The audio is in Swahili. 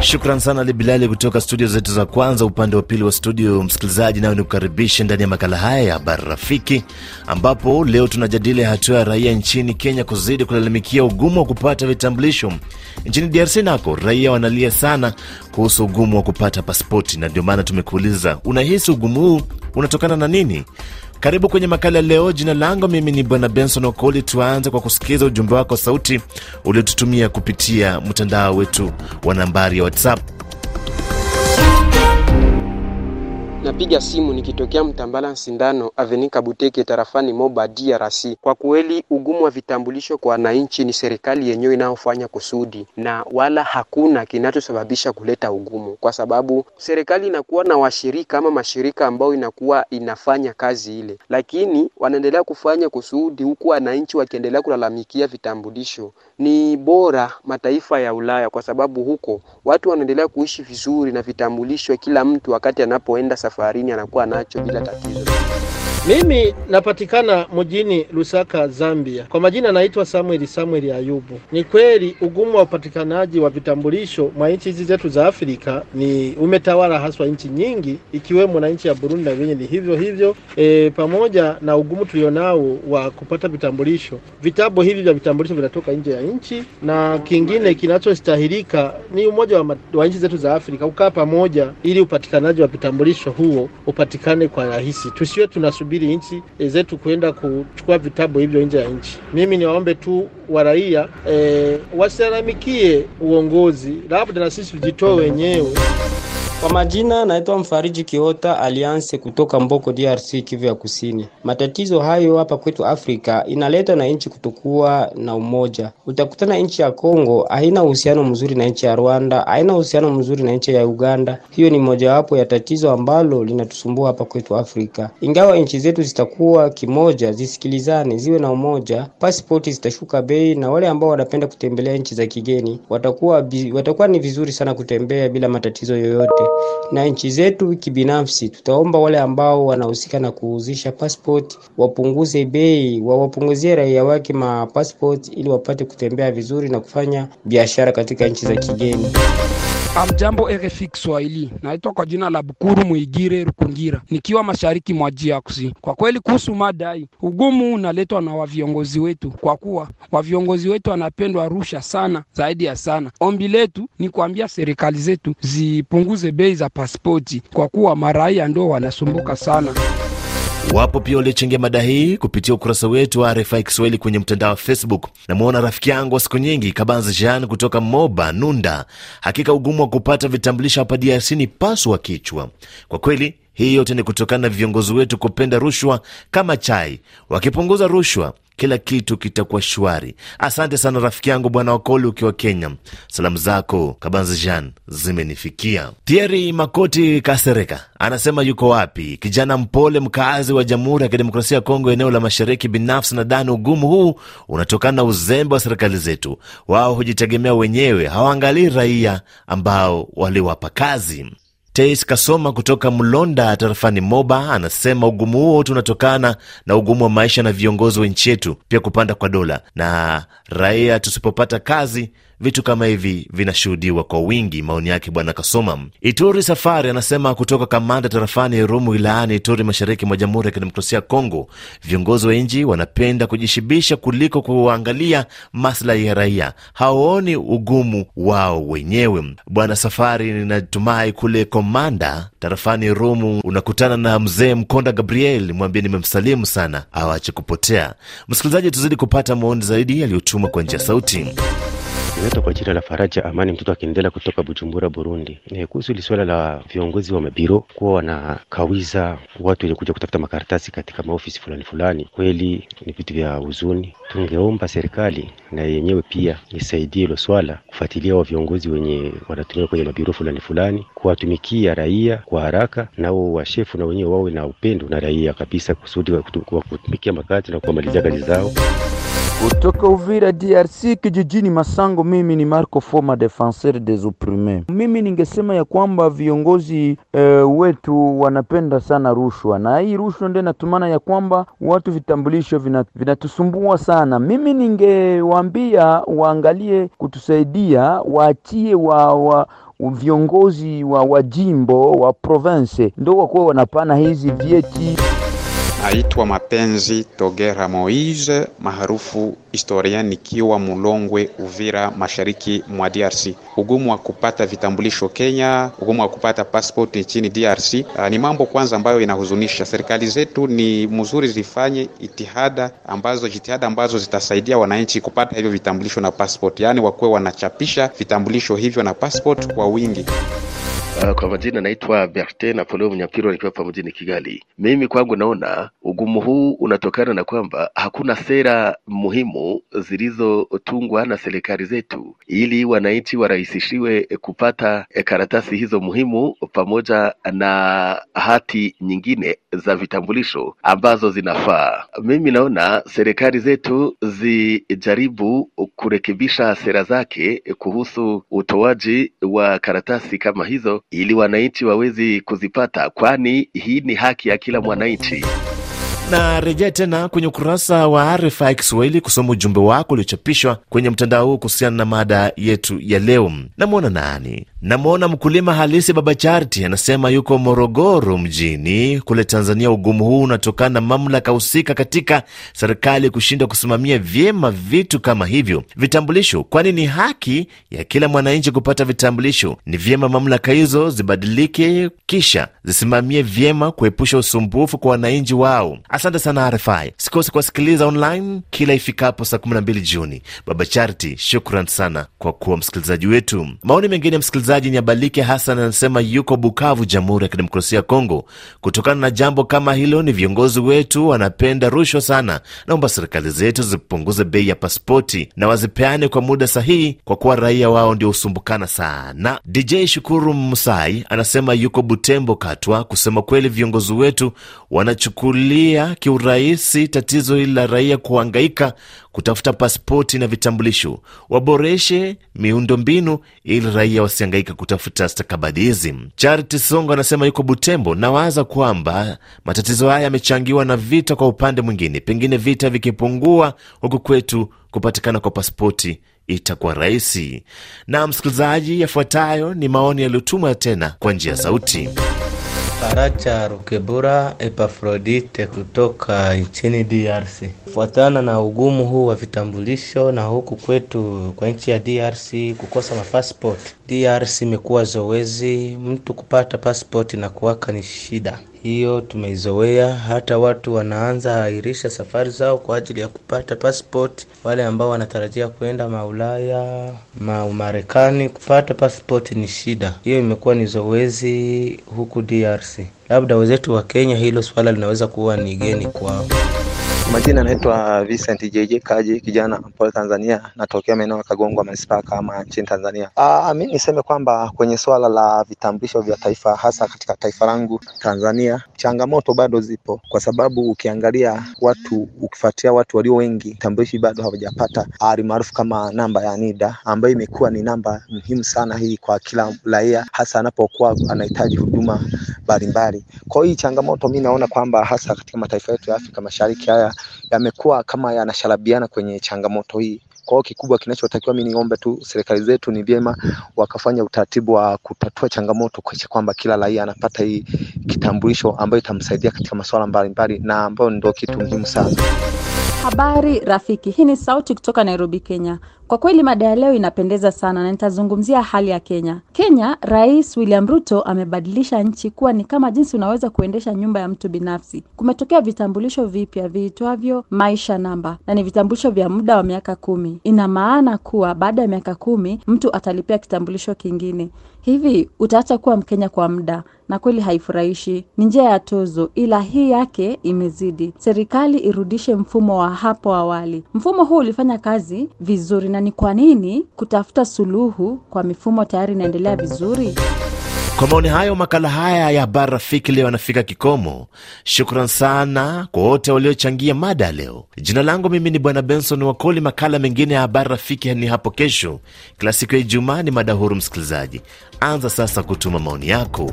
Shukran sana Ali Bilali kutoka studio zetu za kwanza, upande wa pili wa studio. Msikilizaji, nayo ni kukaribisha ndani ya makala haya ya habari rafiki, ambapo leo tunajadili hatua ya raia nchini Kenya kuzidi kulalamikia ugumu wa kupata vitambulisho. Nchini DRC nako raia wanalia sana kuhusu ugumu wa kupata paspoti, na ndio maana tumekuuliza, unahisi ugumu huu unatokana na nini? Karibu kwenye makala leo. Jina langu mimi ni Bwana Benson Okoli. Tuanze kwa kusikiza ujumbe wako sauti uliotutumia kupitia mtandao wetu wa nambari ya WhatsApp. Napiga simu nikitokea Mtambala Sindano Avenika Buteke tarafani Moba DRC. Kwa kweli ugumu wa vitambulisho kwa wananchi ni serikali yenyewe inayofanya kusudi, na wala hakuna kinachosababisha kuleta ugumu, kwa sababu serikali inakuwa na washirika ama mashirika ambayo inakuwa inafanya kazi ile, lakini wanaendelea kufanya kusudi, huku wananchi wakiendelea kulalamikia vitambulisho. Ni bora mataifa ya Ulaya, kwa sababu huko watu wanaendelea kuishi vizuri na vitambulisho, kila mtu wakati anapoenda safarini anakuwa nacho bila tatizo. Mimi napatikana mjini Lusaka, Zambia. Kwa majina naitwa Samuel Samuel Ayubu. Ni kweli ugumu wa upatikanaji wa vitambulisho mwa nchi hizi zetu za Afrika ni umetawala haswa nchi nyingi ikiwemo na nchi ya Burundi na vyenye ni hivyo hivyo. E, pamoja na ugumu tulionao wa kupata vitambulisho, vitabu hivi vya vitambulisho vinatoka nje ya nchi, na kingine kinachostahilika ni umoja wa, wa nchi zetu za Afrika kukaa pamoja ili upatikanaji wa vitambulisho huo upatikane kwa rahisi, tusiwe tunasubiri nchi zetu kwenda kuchukua vitabu hivyo nje ya nchi. Mimi niwaombe tu wa raia e, wasilalamikie uongozi, labda na sisi tujitoe wenyewe. Kwa majina naitwa Mfariji Kiota Alliance kutoka Mboko DRC, Kivu ya Kusini. Matatizo hayo hapa kwetu Afrika inaletwa na nchi kutokuwa na umoja. Utakutana nchi ya Kongo haina uhusiano mzuri na nchi ya Rwanda, haina uhusiano mzuri na nchi ya Uganda. Hiyo ni mojawapo ya tatizo ambalo linatusumbua hapa kwetu Afrika. Ingawa nchi zetu zitakuwa kimoja, zisikilizane, ziwe na umoja, pasipoti zitashuka bei, na wale ambao wanapenda kutembelea nchi za kigeni watakuwa watakuwa ni vizuri sana kutembea bila matatizo yoyote na nchi zetu kibinafsi, tutaomba wale ambao wanahusika na kuuzisha passport wapunguze bei, wawapunguzie raia wake ma passport ili wapate kutembea vizuri na kufanya biashara katika nchi za kigeni. Amjambo RFI Kiswahili, naitwa kwa jina la Bukuru Muigire Rukungira, nikiwa mashariki mwa DRC. Kwa kweli, kuhusu madai, ugumu unaletwa na waviongozi wetu, kwa kuwa waviongozi wetu wanapendwa rusha sana zaidi ya sana. Ombi letu ni kuambia serikali zetu zipunguze bei za pasipoti, kwa kuwa maraia ndio wanasumbuka sana. Wapo pia waliochangia mada hii kupitia ukurasa wetu wa RFI Kiswahili kwenye mtandao wa Facebook. Namwona rafiki yangu wa siku nyingi Kabanza Jean kutoka Moba Nunda. Hakika ugumu wa kupata vitambulisho hapa DRC ni paswa kichwa kwa kweli. Hii yote ni kutokana na viongozi wetu kupenda rushwa kama chai. Wakipunguza rushwa kila kitu kitakuwa shwari. Asante sana rafiki yangu Bwana Wakoli ukiwa Kenya. Salamu zako Kabanzi Jean zimenifikia. Thieri Makoti Kasereka anasema yuko wapi? Kijana mpole mkaazi wa Jamhuri ya Kidemokrasia ya Kongo, eneo la Mashariki. Binafsi nadhani ugumu huu unatokana na uzembe wa serikali zetu. Wao hujitegemea wenyewe, hawaangalii raia ambao waliwapa kazi. Tais Kasoma kutoka Mlonda tarafani Moba anasema ugumu huo tunatokana na ugumu wa maisha na viongozi wa nchi yetu, pia kupanda kwa dola na raia. Tusipopata kazi, vitu kama hivi vinashuhudiwa kwa wingi. Maoni yake Bwana Kasoma. Ituri Safari anasema kutoka Kamanda tarafani Rumu wilayani Ituri, mashariki mwa Jamhuri ya Kidemokrasia ya Kongo, viongozi wa nchi wanapenda kujishibisha kuliko kuangalia maslahi ya raia, hawaoni ugumu wao wenyewe. Bwana Safari, ninatumai kule Komanda tarafani Rumu unakutana na mzee Mkonda Gabriel, mwambie nimemsalimu sana, awache kupotea. Msikilizaji, tuzidi kupata maoni zaidi yaliyotumwa kwa njia sauti. Inaitwa kwa jina la Faraja Amani, mtoto akiendelea kutoka Bujumbura, Burundi. E, kuhusu hili swala la viongozi wa mabiro kuwa wanakawiza watu wenye kuja kutafuta makaratasi katika maofisi fulani fulani, kweli ni vitu vya huzuni. Tungeomba serikali na yenyewe pia isaidie hilo swala, kufuatilia wa viongozi wenye wanatumika kwenye mabiro fulani fulani, kuwatumikia raia kwa haraka, nao washefu na wenyewe wawe na upendo na raia kabisa, kusudi wa kutumikia makati na kuwamalizia kazi zao. Kutoka Uvira DRC kijijini Masango, mimi ni Marco Foma, defenseur des opprimes. Mimi ningesema ya kwamba viongozi e, wetu wanapenda sana rushwa, na hii rushwa ndio inatumana ya kwamba watu vitambulisho vinatusumbua vina sana. Mimi ningewaambia waangalie kutusaidia, waachie wa, wa viongozi wa, wa jimbo wa province ndo wakuwa wanapana hizi vyeti. Naitwa Mapenzi Togera Moise maarufu historia, nikiwa Mulongwe, Uvira, mashariki mwa DRC. Ugumu wa kupata vitambulisho Kenya, ugumu wa kupata passport nchini DRC uh, ni mambo kwanza ambayo inahuzunisha. Serikali zetu ni mzuri zifanye itihada ambazo jitihada ambazo zitasaidia wananchi kupata hivyo vitambulisho na passport, yaani wakuwe wanachapisha vitambulisho hivyo na passport kwa wingi. Uh, kwa majina naitwa Bertin Napoleo Mnyapiro nikiwa hapa mjini Kigali. Mimi kwangu naona ugumu huu unatokana na kwamba hakuna sera muhimu zilizotungwa na serikali zetu ili wananchi warahisishiwe kupata karatasi hizo muhimu pamoja na hati nyingine za vitambulisho ambazo zinafaa. Mimi naona serikali zetu zijaribu kurekebisha sera zake kuhusu utoaji wa karatasi kama hizo ili wananchi wawezi kuzipata, kwani hii ni haki ya kila mwananchi. Na rejea tena kwenye ukurasa wa RFI Kiswahili kusoma ujumbe wako uliochapishwa kwenye mtandao huu kuhusiana na mada yetu ya leo. Namwona nani? Namwona mkulima halisi Baba Charti, anasema yuko Morogoro mjini kule Tanzania. Ugumu huu unatokana na mamlaka husika katika serikali kushindwa kusimamia vyema vitu kama hivyo vitambulisho, kwani ni haki ya kila mwananchi kupata vitambulisho. Ni vyema mamlaka hizo zibadilike, kisha zisimamie vyema kuepusha usumbufu kwa wananchi wao. Asante sana RFI, sikose kuwasikiliza online kila ifikapo saa 12 Juni. Baba Charti, shukran sana kwa kuwa msikilizaji wetu. Maoni mengine ya msikilizaji Nyabalike Hasan anasema yuko Bukavu, Jamhuri ya Kidemokrasia ya Kongo. Kutokana na jambo kama hilo, ni viongozi wetu wanapenda rushwa sana. Naomba serikali zetu zipunguze bei ya pasipoti na wazipeane kwa muda sahihi, kwa kuwa raia wao ndio husumbukana sana. DJ Shukuru Musai anasema yuko Butembo, Katwa. Kusema kweli, viongozi wetu wanachukulia kiurahisi tatizo hili la raia kuhangaika kutafuta pasipoti na vitambulisho. Waboreshe miundombinu ili raia wasihangaika kutafuta stakabadhi hizi. Charity Songo anasema yuko Butembo. Nawaza kwamba matatizo haya yamechangiwa na vita kwa upande mwingine, pengine vita vikipungua huku kwetu kupatikana kwa pasipoti itakuwa rahisi. Na msikilizaji, yafuatayo ni maoni yaliyotumwa tena kwa njia ya sauti. Faracha Rukebura Epafrodite kutoka nchini DRC. Kufuatana na ugumu huu wa vitambulisho na huku kwetu kwa nchi ya DRC kukosa mapassport, DRC imekuwa zoezi, mtu kupata paspoti na kuwaka ni shida. Hiyo tumeizoea, hata watu wanaanza airisha safari zao kwa ajili ya kupata passport. Wale ambao wanatarajia kwenda maulaya maumarekani, kupata passport ni shida. Hiyo imekuwa ni zoezi huku DRC. Labda wenzetu wa Kenya hilo swala linaweza kuwa ni geni kwao. Majina anaitwa Vincent JJ Kaji, kijana mpole Tanzania, natokea maeneo ya Kagongwa manispaa kama nchini Tanzania. Ah, mimi niseme kwamba kwenye swala la vitambulisho vya taifa, hasa katika taifa langu Tanzania, changamoto bado zipo, kwa sababu ukiangalia watu, ukifuatia watu walio wengi, vitambulishi bado hawajapata ari maarufu kama namba ya NIDA ambayo imekuwa ni namba muhimu sana hii kwa kila raia, hasa anapokuwa anahitaji huduma mbalimbali. Kwa hiyo changamoto mimi naona kwamba hasa katika mataifa yetu ya Afrika Mashariki haya yamekuwa kama yanasharabiana kwenye changamoto hii. Kwa hiyo kikubwa kinachotakiwa, mimi niombe tu serikali zetu ni vyema wakafanya utaratibu wa kutatua changamoto kuhakikisha kwamba kila raia anapata hii kitambulisho ambayo itamsaidia katika masuala mbalimbali na ambayo ndio kitu muhimu sana. Habari rafiki, hii ni sauti kutoka Nairobi, Kenya. Kwa kweli mada ya leo inapendeza sana na nitazungumzia hali ya Kenya. Kenya, Rais William Ruto amebadilisha nchi kuwa ni kama jinsi unaweza kuendesha nyumba ya mtu binafsi. Kumetokea vitambulisho vipya viitwavyo maisha namba, na ni vitambulisho vya muda wa miaka kumi. Ina maana kuwa baada ya miaka kumi mtu atalipia kitambulisho kingine. Hivi utaacha kuwa Mkenya kwa muda na kweli haifurahishi. Ni njia ya tozo, ila hii yake imezidi. Serikali irudishe mfumo wa hapo awali. Mfumo huu ulifanya kazi vizuri, na ni kwa nini kutafuta suluhu kwa mifumo tayari inaendelea vizuri? Kwa maoni hayo, makala haya ya habari rafiki leo yanafika kikomo. Shukran sana kwa wote waliochangia mada ya leo. Jina langu mimi ni Bwana Benson Wakoli. Makala mengine ya habari rafiki ni hapo kesho, kila siku ya Ijumaa. Ni mada huru, msikilizaji. Anza sasa kutuma maoni yako.